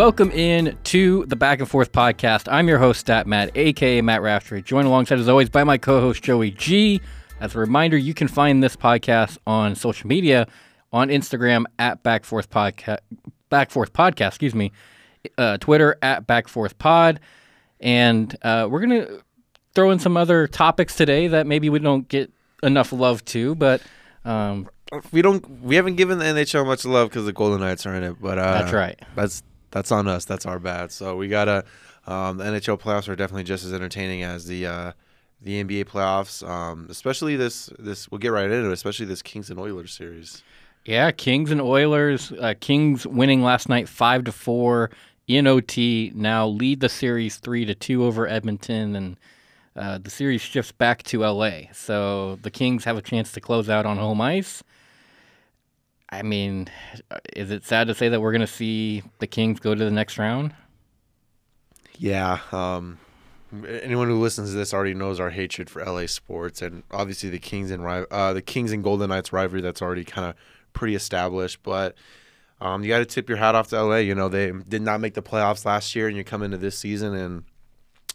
Welcome in to the Back and Forth podcast. I'm your host, Stat Matt, aka Matt Raftery, joined alongside, as always, by my co host, Joey G. As a reminder, you can find this podcast on social media on Instagram at Backforth Podcast, Backforth Podcast, excuse me, uh, Twitter at Backforth Pod, and uh, we're gonna throw in some other topics today that maybe we don't get enough love to, but um, we don't we haven't given the NHL much love because the Golden Knights are in it, but uh, that's right. That's that's on us. That's our bad. So we gotta. Um, the NHL playoffs are definitely just as entertaining as the uh, the NBA playoffs, um, especially this this. We'll get right into it, especially this Kings and Oilers series. Yeah, Kings and Oilers. Uh, Kings winning last night five to four in OT. Now lead the series three to two over Edmonton, and uh, the series shifts back to LA. So the Kings have a chance to close out on home ice. I mean, is it sad to say that we're going to see the Kings go to the next round? Yeah. Um, anyone who listens to this already knows our hatred for LA sports, and obviously the Kings and uh, the Kings and Golden Knights rivalry that's already kind of pretty established. But um, you got to tip your hat off to LA. You know they did not make the playoffs last year, and you come into this season and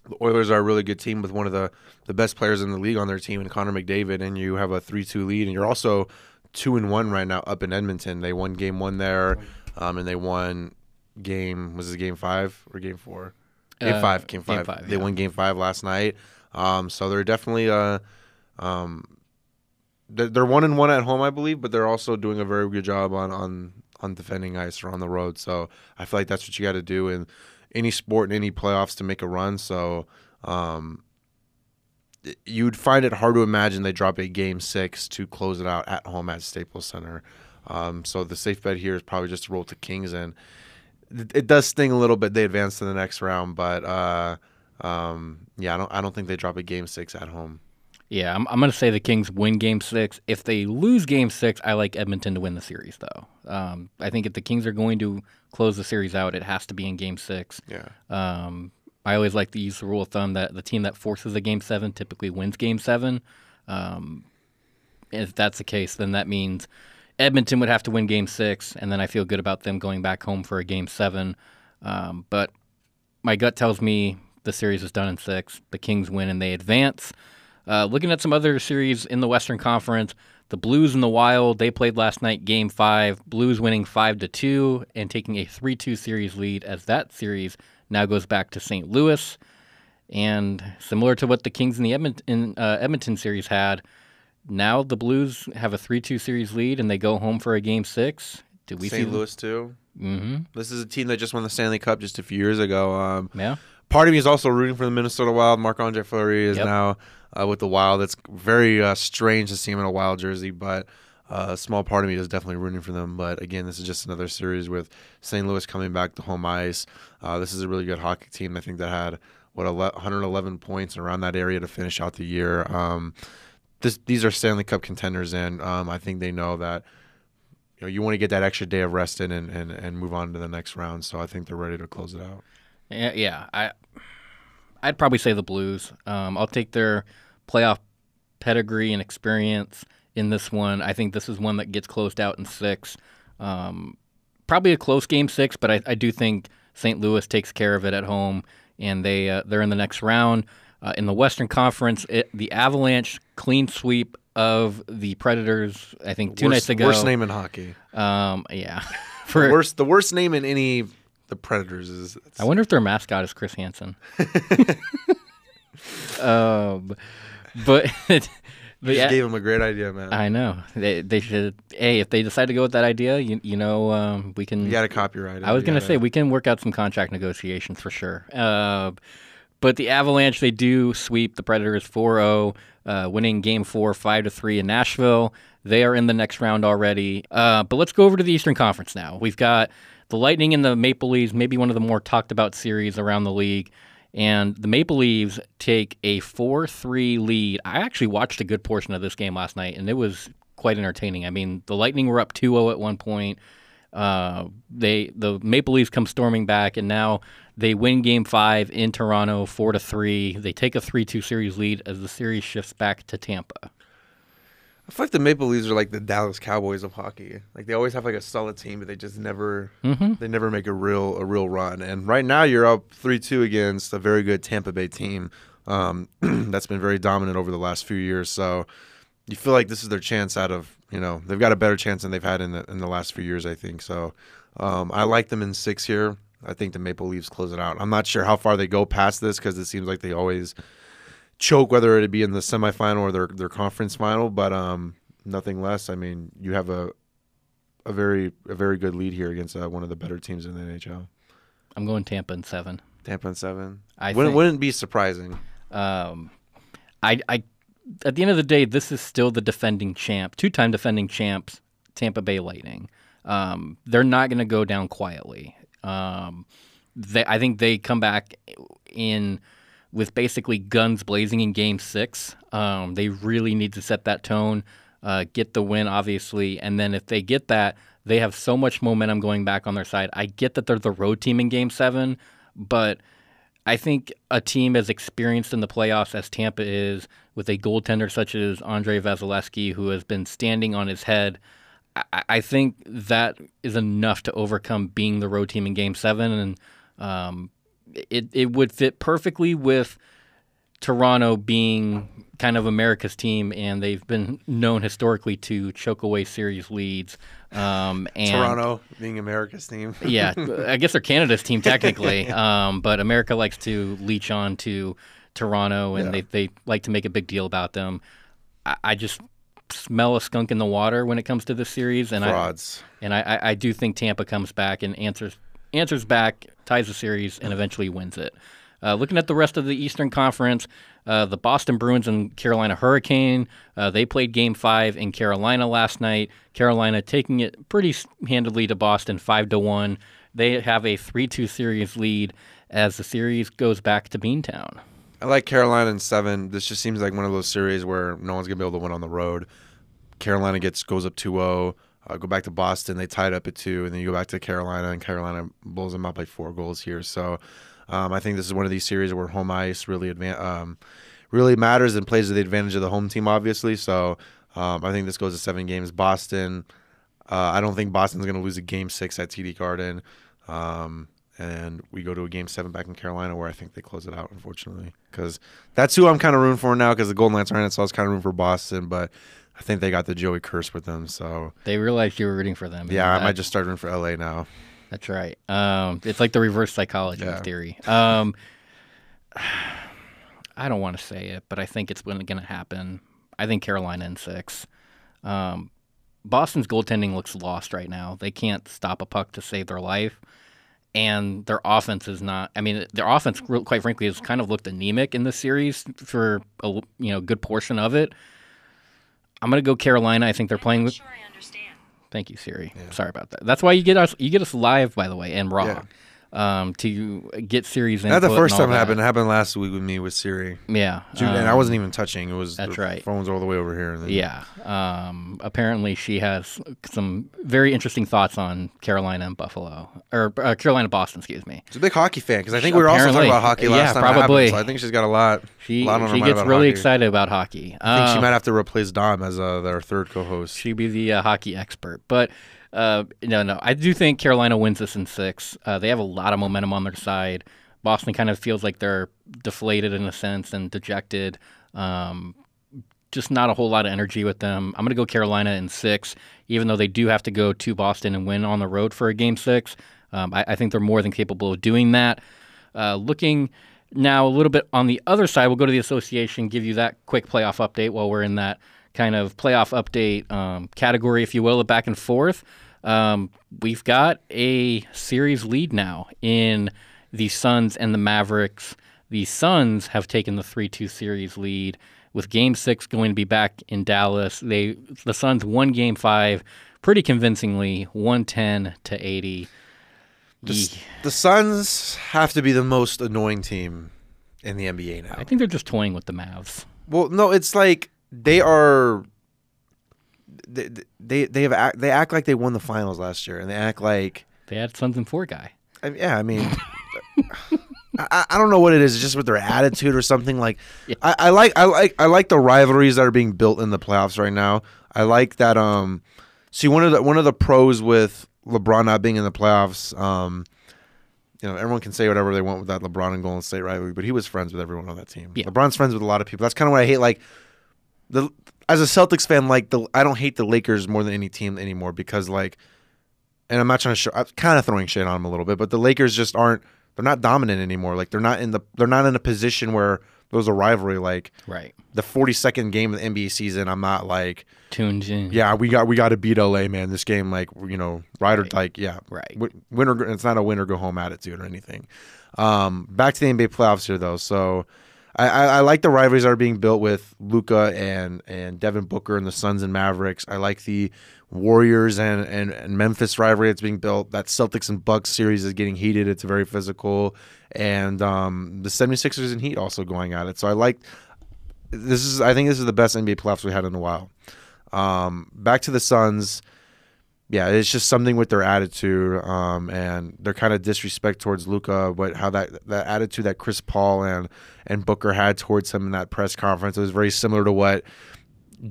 the Oilers are a really good team with one of the, the best players in the league on their team, and Connor McDavid, and you have a three two lead, and you're also two and one right now up in Edmonton. They won game one there, um, and they won game was it game five or game four? Game Uh, five, game game five. five, They yeah. won game five last night. Um, so they're definitely uh, um, they're, they're one and one at home, I believe, but they're also doing a very good job on on on defending ice or on the road. So I feel like that's what you got to do in any sport in any playoffs to make a run. So um, you'd find it hard to imagine they drop a game six to close it out at home at Staples Center. Um, so the safe bet here is probably just to roll to Kings, and it, it does sting a little bit. They advance to the next round, but uh, um, yeah, I don't I don't think they drop a game six at home. Yeah, I'm, I'm going to say the Kings win game six. If they lose game six, I like Edmonton to win the series, though. Um, I think if the Kings are going to close the series out, it has to be in game six. Yeah. Um, I always like to use the rule of thumb that the team that forces a game seven typically wins game seven. Um, if that's the case, then that means Edmonton would have to win game six, and then I feel good about them going back home for a game seven. Um, but my gut tells me the series is done in six. The Kings win and they advance. Uh, looking at some other series in the Western Conference, the Blues and the Wild they played last night, Game Five. Blues winning five to two and taking a three-two series lead as that series now goes back to St. Louis. And similar to what the Kings in the Edmonton, uh, Edmonton series had, now the Blues have a three-two series lead and they go home for a Game Six. Did we St. see Louis too. Mm-hmm. This is a team that just won the Stanley Cup just a few years ago. Um, Yeah. part of me is also rooting for the Minnesota Wild. Marc Andre Fleury is Yep. now uh, with the Wild. It's very uh, strange to see him in a Wild jersey, but uh, a small part of me is definitely rooting for them. But again, this is just another series with St. Louis coming back to home ice. Uh, this is a really good hockey team. I think that had what 111 points around that area to finish out the year. Um, this, these are Stanley Cup contenders, and um, I think they know that you know you want to get that extra day of rest in and, and, and move on to the next round. So I think they're ready to close it out. Yeah, yeah. I I'd probably say the Blues. Um, I'll take their playoff pedigree and experience in this one. I think this is one that gets closed out in six. Um, probably a close game six, but I, I do think St. Louis takes care of it at home, and they uh, they're in the next round. Uh, in the Western Conference, it, the Avalanche clean sweep of the Predators. I think two worst, nights ago. worst name in hockey. Um, yeah. The For worst, the worst name in any the Predators is. I wonder if their mascot is Chris Hansen. um, but but just gave him a great idea, man. I know they they should. Hey, if they decide to go with that idea, you you know um, we can. you got to copyright it. I was gonna gotta- say we can work out some contract negotiations for sure. Uh, but the Avalanche they do sweep the Predators 4-0, uh, winning Game Four five to three in Nashville. They are in the next round already. Uh, but let's go over to the Eastern Conference now. We've got the Lightning and the Maple Leafs, maybe one of the more talked about series around the league. And the Maple Leafs take a 4 3 lead. I actually watched a good portion of this game last night, and it was quite entertaining. I mean, the Lightning were up 2 0 at one point. Uh, they the Maple Leafs come storming back, and now they win Game Five in Toronto, four to three. They take a three-two series lead as the series shifts back to Tampa. I feel like the Maple Leafs are like the Dallas Cowboys of hockey. Like they always have like a solid team, but they just never hmm they never make a real a real run. And right now you're up three two against a very good Tampa Bay team um, that's been very dominant over the last few years. So you feel like this is their chance out of you know they've got a better chance than they've had in the in the last few years. I think so. Um, I like them in six here. I think the Maple Leafs close it out. I'm not sure how far they go past this because it seems like they always choke, whether it be in the semifinal or their their conference final. But um, nothing less. I mean, you have a a very a very good lead here against uh, one of the better teams in the NHL. I'm going Tampa in seven. Tampa in seven. I wouldn't think- wouldn't be surprising. Um, I, I, at the end of the day, this is still the defending champ, two-time defending champs, Tampa Bay Lightning. Um, they're not going to go down quietly. Um, they, I think they come back in with basically guns blazing in Game Six. Um, they really need to set that tone, uh, get the win, obviously, and then if they get that, they have so much momentum going back on their side. I get that they're the road team in Game Seven, but I think a team as experienced in the playoffs as Tampa is, with a goaltender such as Andrei Vasilevskiy, who has been standing on his head, I, think that is enough to overcome being the road team in Game Seven, and um, it it would fit perfectly with Toronto being kind of America's team, and they've been known historically to choke away series leads. Um, and Toronto being America's team. yeah, I guess they're Canada's team technically, um, but America likes to leech on to Toronto, and Yeah. they they like to make a big deal about them. I, I just smell a skunk in the water when it comes to this series, and I Frauds. and I, I, I do think Tampa comes back and answers answers back, ties the series, and eventually wins it. Uh, looking at the rest of the Eastern Conference, uh, the Boston Bruins and Carolina Hurricane, uh, they played Game Five in Carolina last night. Carolina taking it pretty handily to Boston, five to one. They have a three-two series lead as the series goes back to Beantown. I like Carolina in seven. This just seems like one of those series where no one's gonna be able to win on the road. Carolina gets goes up 2-0. Uh, go back to Boston, they tied up at two, and then you go back to Carolina, and Carolina blows them up by four goals here. So um, I think this is one of these series where home ice really um, really matters and plays to the advantage of the home team, obviously. So um, I think this goes to seven games. Boston, uh, I don't think Boston's going to lose a game six at TD Garden. Um, and we go to a game seven back in Carolina where I think they close it out, unfortunately. Because that's who I'm kind of rooting for now because the Golden Knights are in it. So I was kind of rooting for Boston, but I think they got the Joey curse with them. So They realized you were rooting for them. yeah, I might just start rooting for LA now. That's right. Um, it's like the reverse psychology Yeah. theory. Um, I don't want to say it, but I think it's going to happen. I think Carolina in six. Um, Boston's goaltending looks lost right now. They can't stop a puck to save their life, and their offense is not. I mean, their offense, quite frankly, has kind of looked anemic in this series for a you know good portion of it. I'm going to go Carolina. I think they're playing with. Sure, I understand. Thank you, Siri. Sorry about that. That's why you get us. You get us live, by the way, and raw, Yeah. Um, to get Siri's. Not the first time it happened. It happened last week with me with Siri. Yeah, Dude, and I um, wasn't even touching. It was that's right. Phone's all the way over here. And then, Yeah. Um, apparently, she has some very interesting thoughts on Carolina and Buffalo, or uh, Carolina Boston. Excuse me. She's a big hockey fan because I think we were also talking about hockey last Yeah, time. it happened, probably. so I think she's got a lot. She lot on her she mind gets really hockey. excited about hockey. I think she Um, might have to replace Dom as uh, their third co-host. she'd be the uh, hockey expert. But uh, no, no, I do think Carolina wins this in six. Uh, they have a lot of momentum on their side. Boston kind of feels like they're deflated in a sense and dejected. Um, just not a whole lot of energy with them. I'm going to go Carolina in six, even though they do have to go to Boston and win on the road for a game six. Um, I, I think they're more than capable of doing that. Uh, looking now a little bit on the other side, we'll go to the association, give you that quick playoff update while we're in that kind of playoff update um, category, if you will, of back and forth. Um, we've got a series lead now in the Suns and the Mavericks. The Suns have taken the 3 2 series lead with game six going to be back in Dallas. They The Suns won game five pretty convincingly, 110 to 80. The, the Suns have to be the most annoying team in the NBA now. I think they're just toying with the Mavs. Well, no, it's like they are. They they they have act, they act like they won the finals last year, and they act like They had something for guy. I, yeah. I mean, I, I, don't know what it is. It's just with their attitude or something. Like Yeah. I, I like I like I like the rivalries that are being built in the playoffs right now. I like that. Um, see one of the one of the pros with LeBron not being in the playoffs. Um, you know, everyone can say whatever they want with that LeBron and Golden State rivalry, but he was friends with everyone on that team. Yeah. LeBron's friends with a lot of people. That's kind of what I hate. Like the as a Celtics fan, like the I don't hate the Lakers more than any team anymore because like, and I'm not trying to show. I'm kind of throwing shade on them a little bit, but the Lakers just aren't. They're not dominant anymore. Like they're not in the. They're not in a position where there's a rivalry. Like Right. the 42nd game of the NBA season, I'm not like, Tuned in. yeah, we got we got to beat LA, man. This game, like you know, right or like, yeah, Right. Wi- win or go- it's not a win or go home attitude or anything. Um, back to the NBA playoffs here though. So I, I, I like the rivalries that are being built with Luka and and Devin Booker and the Suns and Mavericks. I like the Warriors and, and, and Memphis rivalry that's being built. That Celtics and Bucks series is getting heated. It's very physical. And um, the 76ers and Heat also going at it. So I like this is I think this is the best NBA playoffs we had in a while. Um, back to the Suns. Yeah, it's just something with their attitude um, and their kind of disrespect towards Luka, but how that that attitude that Chris Paul and and Booker had towards him in that press conference it was very similar to what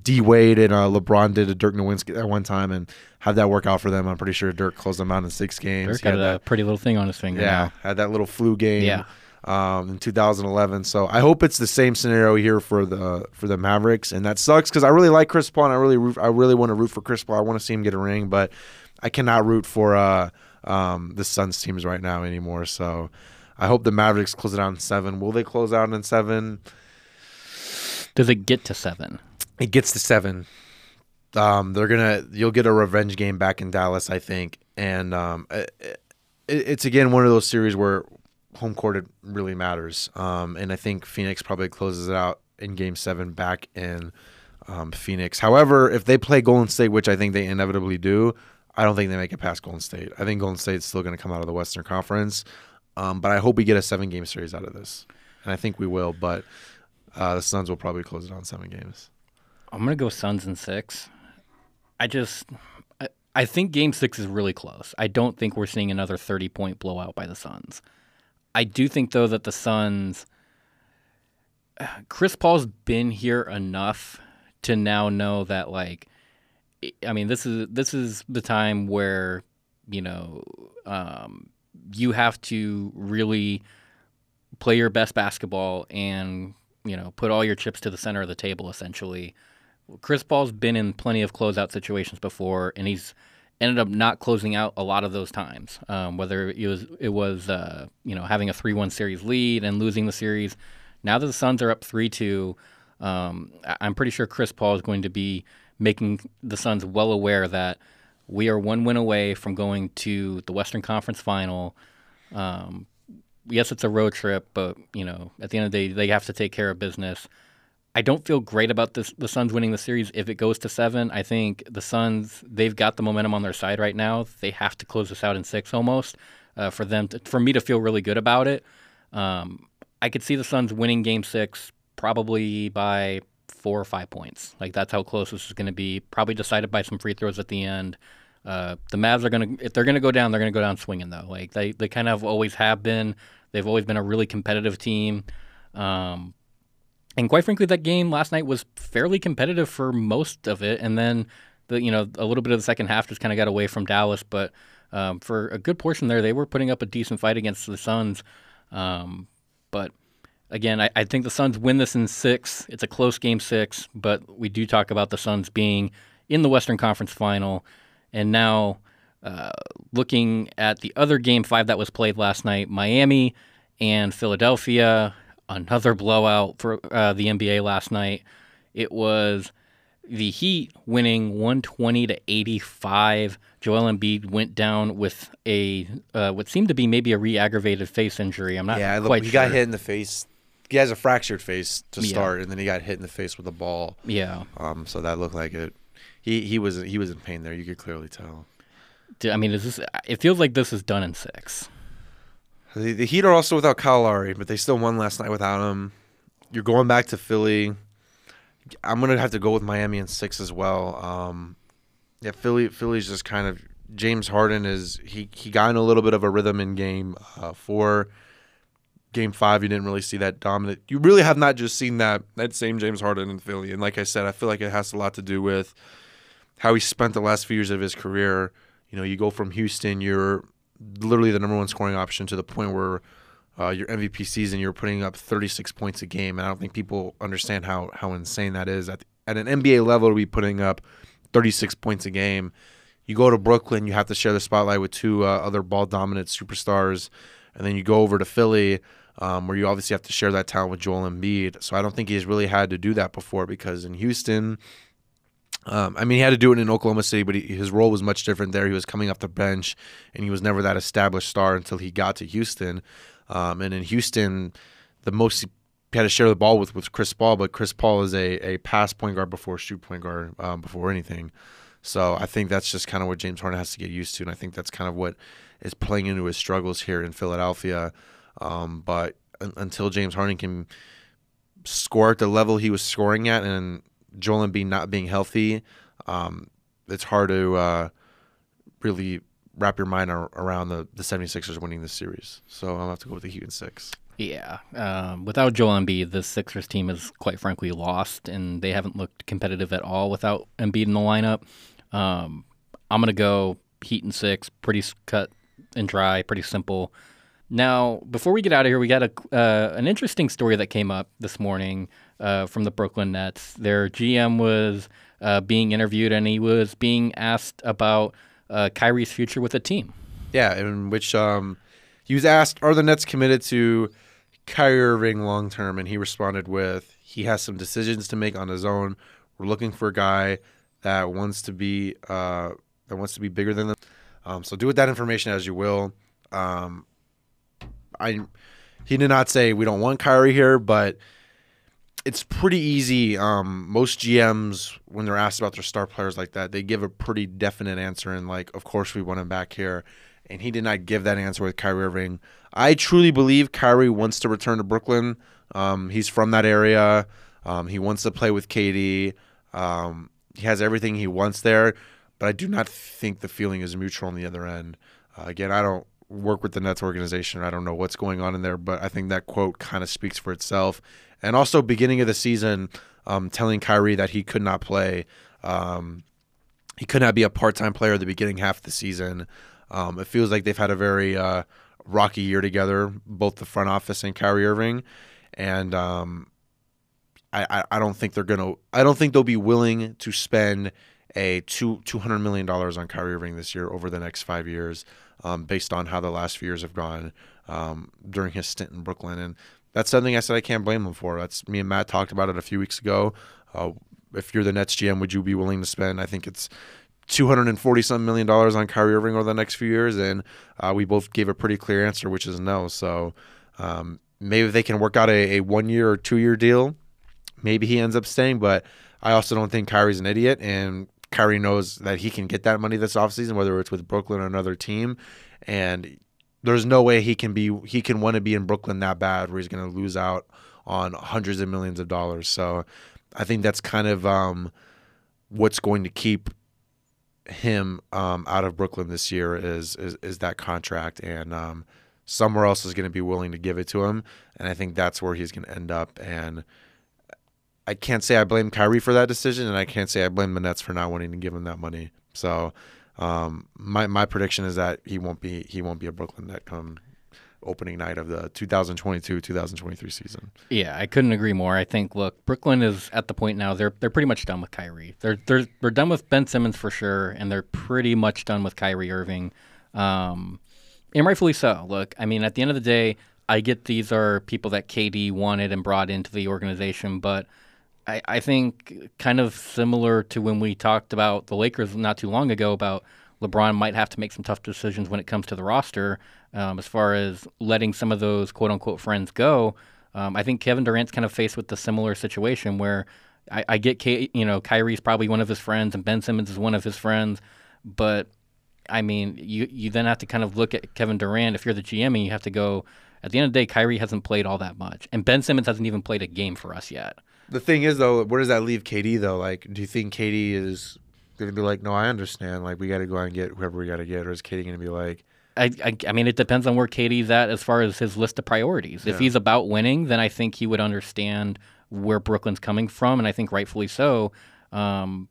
D Wade and uh, LeBron did to Dirk Nowitzki at one time, and had that work out for them. I'm pretty sure Dirk closed them out in six games. Dirk He had got that- a pretty little thing on his finger. yeah, now. had that little flu game. Yeah. Um, in 2011. So I hope it's the same scenario here for the for the Mavericks, and that sucks because I really like Chris Paul and I really I really want to root for Chris Paul. I want to see him get a ring, but I cannot root for uh, um, the Suns teams right now anymore. So I hope the Mavericks close it out in seven. Will they close out in seven? Does it get to seven? It gets to seven. Um, they're gonna you'll get a revenge game back in Dallas, I think, and um, it, it, it's again one of those series where home court it really matters. Um, and I think Phoenix probably closes it out in Game Seven back in um, Phoenix. However, if they play Golden State, which I think they inevitably do, I don't think they make it past Golden State. I think Golden State's still going to come out of the Western Conference. Um, but I hope we get a seven game series out of this, and I think we will. But uh, the Suns will probably close it on seven games. I'm gonna go Suns in six. I just, I, I think Game Six is really close. I don't think we're seeing another 30 point blowout by the Suns. I do think though that the Suns, Chris Paul's been here enough to now know that like, I- mean this is this is the time where you know um, you have to really play your best basketball and you know put all your chips to the center of the table essentially. Chris Paul's been in plenty of closeout situations before, and he's ended up not closing out a lot of those times. Um, whether it was it was uh, you know having a three-one series lead and losing the series. Now that the Suns are up three-two, um, I- I'm pretty sure Chris Paul is going to be making the Suns well aware that we are one win away from going to the Western Conference Final. Um, yes, it's a road trip, but you know, at the end of the day, they have to take care of business. I don't feel great about this, the Suns winning the series if it goes to seven. I think the Suns they've got the momentum on their side right now. They have to close this out in six almost uh, for them to, for me to feel really good about it. Um, I could see the Suns winning Game Six probably by four or five points. Like that's how close this is going to be. Probably decided by some free throws at the end. Uh, the Mavs are going to if they're going to go down, they're going to go down swinging though. Like they they kind of always have been. They've always been a really competitive team. Um, and quite frankly, that game last night was fairly competitive for most of it, and then the you know a little bit of the second half just kind of got away from Dallas, but um, for a good portion there, they were putting up a decent fight against the Suns. Um, but again, I, I think the Suns win this in six. It's a close game six, but we do talk about the Suns being in the Western Conference Final, and now uh, looking at the other game five that was played last night, Miami and Philadelphia, another blowout for uh, the NBA last night. It was the Heat winning 120 to 85. Joel Embiid went down with a uh, what seemed to be maybe a re-aggravated face injury. I'm not yeah, quite he sure. got hit in the face. He has a fractured face to Yeah. start, and then he got hit in the face with a ball. Yeah, Um, so that looked like it. He he was he was in pain there. You could clearly tell. I mean, is this? It feels like this is done in six. The, the Heat are also without Kyle Lowry, but they still won last night without him. You're going back to Philly. I'm gonna have to go with Miami in six as well. Um, yeah, Philly. Philly's just kind of James Harden is he he got in a little bit of a rhythm in game uh, four. game five, you didn't really see that dominant. You really have not just seen that that same James Harden in Philly. And like I said, I feel like it has a lot to do with how he spent the last few years of his career. You know, you go from Houston, you're literally the number one scoring option to the point where uh, your MVP season, you're putting up 36 points a game, and I don't think people understand how how insane that is. At, at an NBA level, to be putting up 36 points a game, you go to Brooklyn, you have to share the spotlight with two uh, other ball dominant superstars, and then you go over to Philly, um, where you obviously have to share that talent with Joel Embiid. So I don't think he's really had to do that before because in Houston. Um, I mean, he had to do it in Oklahoma City, but he, his role was much different there. He was coming off the bench, and he was never that established star until he got to Houston. Um, and in Houston, the most he had to share the ball with was Chris Paul, but Chris Paul is a, a pass point guard before shoot point guard um, before anything. So I think that's just kind of what James Harden has to get used to, and I think that's kind of what is playing into his struggles here in Philadelphia. Um, but un- until James Harden can score at the level he was scoring at, and Joel Embiid not being healthy, um, it's hard to uh, really wrap your mind ar- around the, the 76ers winning this series. So to have to go with the Heat in six. Yeah. Um, without Joel Embiid, the Sixers team is quite frankly lost, and they haven't looked competitive at all without Embiid in the lineup. Um, I'm going to go Heat and six, pretty cut and dry, pretty simple. Now, before we get out of here, we got a, uh, an interesting story that came up this morning uh, from the Brooklyn Nets. Their GM was uh, being interviewed, and he was being asked about uh, Kyrie's future with the team. Yeah, in which um, he was asked, "Are the Nets committed to Kyrie Irving long term?" And he responded with, "He has some decisions to make on his own. We're looking for a guy that wants to be uh, that wants to be bigger than them. Um, so do with that information as you will." Um, I he did not say we don't want Kyrie here, but it's pretty easy. Um, most GMs, when they're asked about their star players like that, they give a pretty definite answer and like, of course we want him back here. And he did not give that answer with Kyrie Irving. I truly believe Kyrie wants to return to Brooklyn. Um, he's from that area. Um, he wants to play with KD. Um, he has everything he wants there, but I do not think the feeling is mutual on the other end. Uh, again, I don't work with the Nets organization. I don't know what's going on in there, but I think that quote kind of speaks for itself. And also, beginning of the season, um, telling Kyrie that he could not play. Um, he could not be a part-time player the beginning half of the season. Um, it feels like they've had a very uh, rocky year together, both the front office and Kyrie Irving. And um, I, I, I don't think they're gonna. I don't think they'll be willing to spend a two two hundred million dollars on Kyrie Irving this year over the next five years, um, based on how the last few years have gone um, during his stint in Brooklyn. And that's something I said I can't blame him for. That's me and Matt talked about it a few weeks ago. Uh, if you're the Nets GM, would you be willing to spend? I think it's two hundred and forty some million dollars on Kyrie Irving over the next few years, and uh, we both gave a pretty clear answer, which is no. So um, maybe they can work out a, a one year or two year deal. Maybe he ends up staying, but I also don't think Kyrie's an idiot, and Kyrie knows that he can get that money this offseason, whether it's with Brooklyn or another team. And there's no way he can be he can want to be in Brooklyn that bad where he's going to lose out on hundreds of millions of dollars. So I think that's kind of um, what's going to keep him um, out of Brooklyn this year is is, is that contract and um, somewhere else is going to be willing to give it to him and I think that's where he's going to end up and I can't say I blame Kyrie for that decision and I can't say I blame the Nets for not wanting to give him that money. So um, my my prediction is that he won't be he won't be a Brooklyn Net come opening night of the 2022-2023 season. Yeah, I couldn't agree more. I think look, Brooklyn is at the point now they're they're pretty much done with Kyrie. They're they're they're done with Ben Simmons for sure, and they're pretty much done with Kyrie Irving, um, and rightfully so. Look, I mean, at the end of the day, I get these are people that KD wanted and brought into the organization, but I, I think kind of similar to when we talked about the Lakers not too long ago about LeBron might have to make some tough decisions when it comes to the roster um, as far as letting some of those quote unquote friends go. Um, I think Kevin Durant's kind of faced with the similar situation where I, I get, K, you know, Kyrie's probably one of his friends and Ben Simmons is one of his friends, but I mean, you you then have to kind of look at Kevin Durant. If you're the GM, and you have to go. At the end of the day, Kyrie hasn't played all that much, and Ben Simmons hasn't even played a game for us yet. The thing is, though, where does that leave KD though? Like, do you think KD is going to be like, no, I understand. Like, we got to go out and get whoever we got to get, or is KD going to be like, I, I, I mean, it depends on where KD's at as far as his list of priorities. If he's about winning, then I think he would understand where Brooklyn's coming from, and I think rightfully so. Um,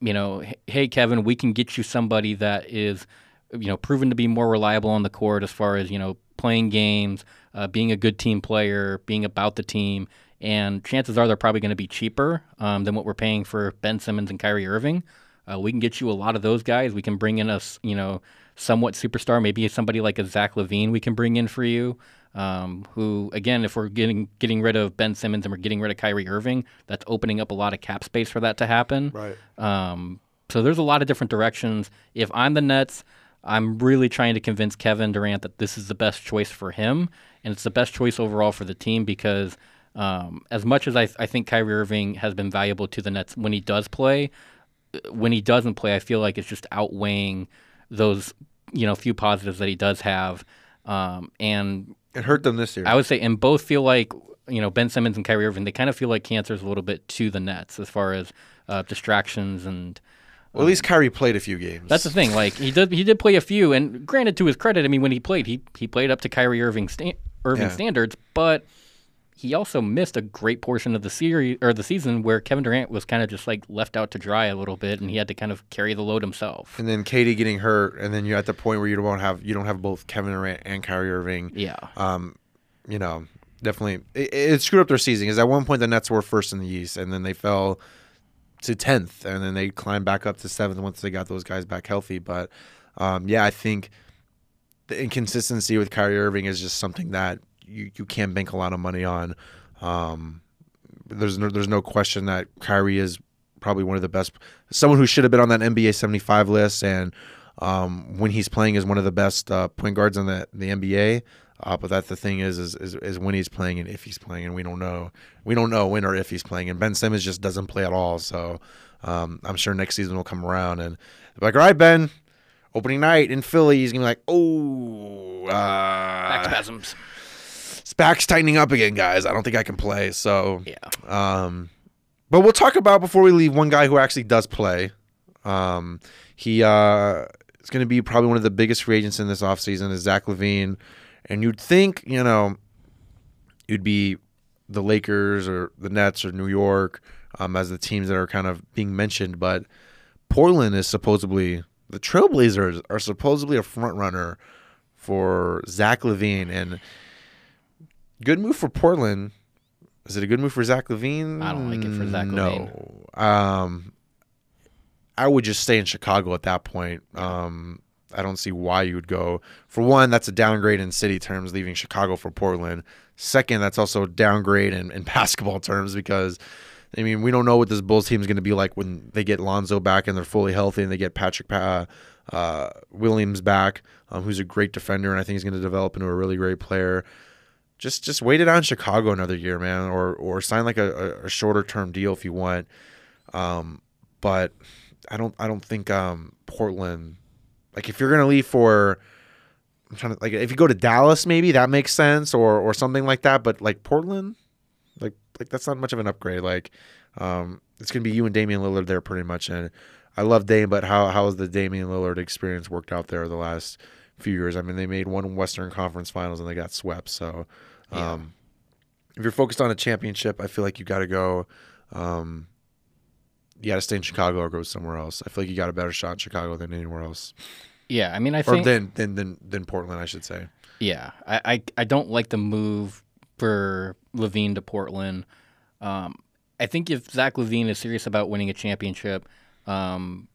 you know, hey Kevin, we can get you somebody that is, you know, proven to be more reliable on the court as far as you know playing games, uh, being a good team player, being about the team, and chances are they're probably going to be cheaper um, than what we're paying for Ben Simmons and Kyrie Irving. Uh, we can get you a lot of those guys. We can bring in a you know somewhat superstar, maybe somebody like a Zach LaVine. We can bring in for you. Um, who again, if we're getting getting rid of Ben Simmons and we're getting rid of Kyrie Irving, that's opening up a lot of cap space for that to happen. Right. Um, so there's a lot of different directions. If I'm the Nets, I'm really trying to convince Kevin Durant that this is the best choice for him, and it's the best choice overall for the team because um, as much as I, I think Kyrie Irving has been valuable to the Nets when he does play, uh, when he doesn't play, I feel like it's just outweighing those you know few positives that he does have. Um, and It hurt them this year. I would say, and both feel like you know Ben Simmons and Kyrie Irving. They kind of feel like cancers a little bit to the Nets as far as uh, distractions and. well, at least Kyrie played a few games. That's the thing. Like he did, he did play a few, and granted, to his credit, I mean, when he played, he he played up to Kyrie Irving sta- Irving Yeah. standards, but he also missed a great portion of the series or the season where Kevin Durant was kind of just like left out to dry a little bit, and he had to kind of carry the load himself. and then KD getting hurt, and then you're at the point where you don't have you don't have both Kevin Durant and Kyrie Irving. Yeah, Um, you know, definitely it, it screwed up their season because at one point the Nets were first in the East, and then they fell to tenth, and then they climbed back up to seventh once they got those guys back healthy. But um, yeah, I think the inconsistency with Kyrie Irving is just something that you, you can't bank a lot of money on. Um, there's no, there's no question that Kyrie is probably one of the best, someone who should have been on that NBA 75 list, and um, when he's playing is one of the best uh, point guards in the the NBA. Uh, but that's the thing is, is is is when he's playing and if he's playing, and we don't know, we don't know when or if he's playing. And Ben Simmons just doesn't play at all. So um, I'm sure next season will come around and like, all right, Ben, opening night in Philly, he's gonna be like, oh, uh, back spasms. Back's tightening up again, guys. I don't think I can play. So Yeah, um, but we'll talk about before we leave one guy who actually does play. Um, he uh, is going to be probably one of the biggest free agents in this offseason is Zach LaVine. And you'd think, you know, you'd be the Lakers or the Nets or New York um, as the teams that are kind of being mentioned. But Portland is supposedly, the Trailblazers are supposedly a front runner for Zach LaVine. And good move for Portland. Is it a good move for Zach LaVine? I don't like it for Zach LaVine. no. Um, I would just stay in Chicago at that point. Um, I don't see why you would go. For one, that's a downgrade in city terms, leaving Chicago for Portland. Second, that's also a downgrade in, in basketball terms because, I mean, we don't know what this Bulls team is going to be like when they get Lonzo back and they're fully healthy and they get Patrick Pa- uh, Williams back, um, who's a great defender and I think he's going to develop into a really great player. Just just wait it out in Chicago another year, man, or or sign like a, a, shorter term deal if you want. Um, but I don't I don't think um, Portland like if you're gonna leave for I'm trying to like if you go to Dallas maybe that makes sense or or something like that. But like Portland, like like that's not much of an upgrade. Like um, it's gonna be you and Damian Lillard there pretty much. And I love Dame, but how how has the Damian Lillard experience worked out there the last few years? I mean, they made one Western Conference Finals and they got swept. So um, if you're focused on a championship, I feel like you got to go. Um, you got to stay in Chicago or go somewhere else. I feel like you got a better shot in Chicago than anywhere else, yeah. I mean, I or think than than than than Portland, I should say. Yeah, I, I, I don't like the move for LaVine to Portland. Um, I think if Zach LaVine is serious about winning a championship, um,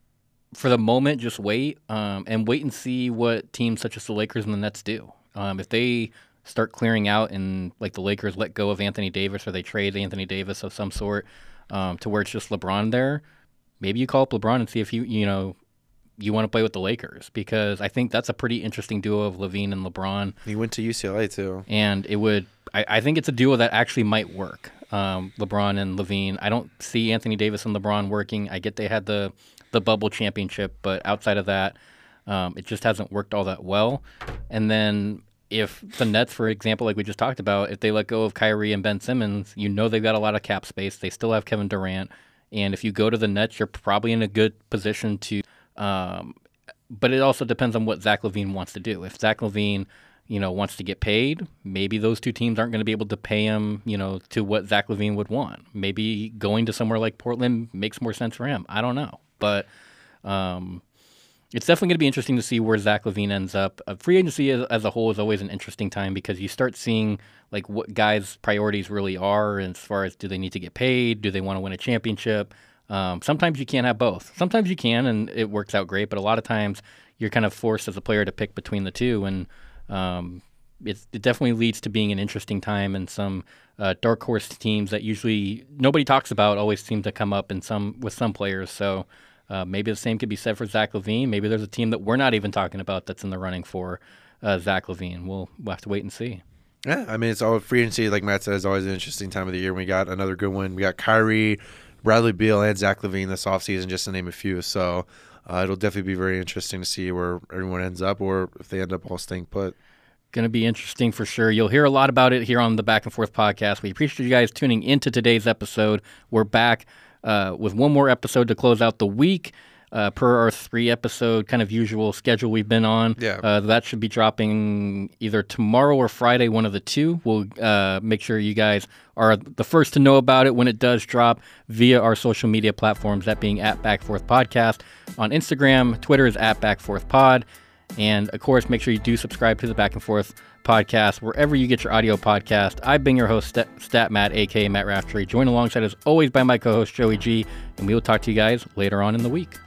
for the moment, just wait um, and wait and see what teams such as the Lakers and the Nets do. Um, if they start clearing out and like the Lakers let go of Anthony Davis or they trade Anthony Davis of some sort um, to where it's just LeBron there, maybe you call up LeBron and see if you you know you want to play with the Lakers because I think that's a pretty interesting duo of LaVine and LeBron He went to UCLA too. and it would. I, I think it's a duo that actually might work. Um, LeBron and LaVine. I don't see Anthony Davis and LeBron working. I get they had the the bubble championship, but outside of that, um, it just hasn't worked all that well. And then if the Nets, for example, like we just talked about, if they let go of Kyrie and Ben Simmons, you know they've got a lot of cap space. They still have Kevin Durant, and if you go to the Nets, you're probably in a good position to um, but it also depends on what Zach LaVine wants to do. If Zach LaVine, you know, wants to get paid, maybe those two teams aren't going to be able to pay him, you know, to what Zach LaVine would want. Maybe going to somewhere like Portland makes more sense for him. I don't know, but um, it's definitely going to be interesting to see where Zach LaVine ends up. Uh, free agency as, as, a whole is always an interesting time because you start seeing like what guys' priorities really are as far as do they need to get paid, do they want to win a championship. Um, sometimes you can't have both. Sometimes you can, and it works out great. But a lot of times you're kind of forced as a player to pick between the two, and um, it, it, definitely leads to being an interesting time. And some uh, dark horse teams that usually nobody talks about always seem to come up in some with some players. So uh, maybe the same could be said for Zach LaVine. Maybe there's a team that we're not even talking about that's in the running for uh, Zach LaVine. We'll, we'll have to wait and see. Yeah, I mean, it's all free agency, like Matt said, is always an interesting time of the year. We got another good one. We got Kyrie, Bradley Beal, and Zach LaVine this offseason, just to name a few. So uh, it'll definitely be very interesting to see where everyone ends up or if they end up all staying put. Going to be interesting for sure. You'll hear a lot about it here on the Back and Forth podcast. We appreciate you guys tuning into today's episode. We're back uh, with one more episode to close out the week. Uh, per our three episode kind of usual schedule we've been on. Yeah. Uh, that should be dropping either tomorrow or Friday, one of the two. We'll uh, make sure you guys are the first to know about it when it does drop via our social media platforms, that being at Backforth Podcast. On Instagram, Twitter is at Backforth Pod. And of course, make sure you do subscribe to the Back and Forth podcast wherever you get your audio podcast. I've been your host, Stat, Stat Matt, aka Matt Raftery, joined alongside as always by my co host, Joey G. And we will talk to you guys later on in the week.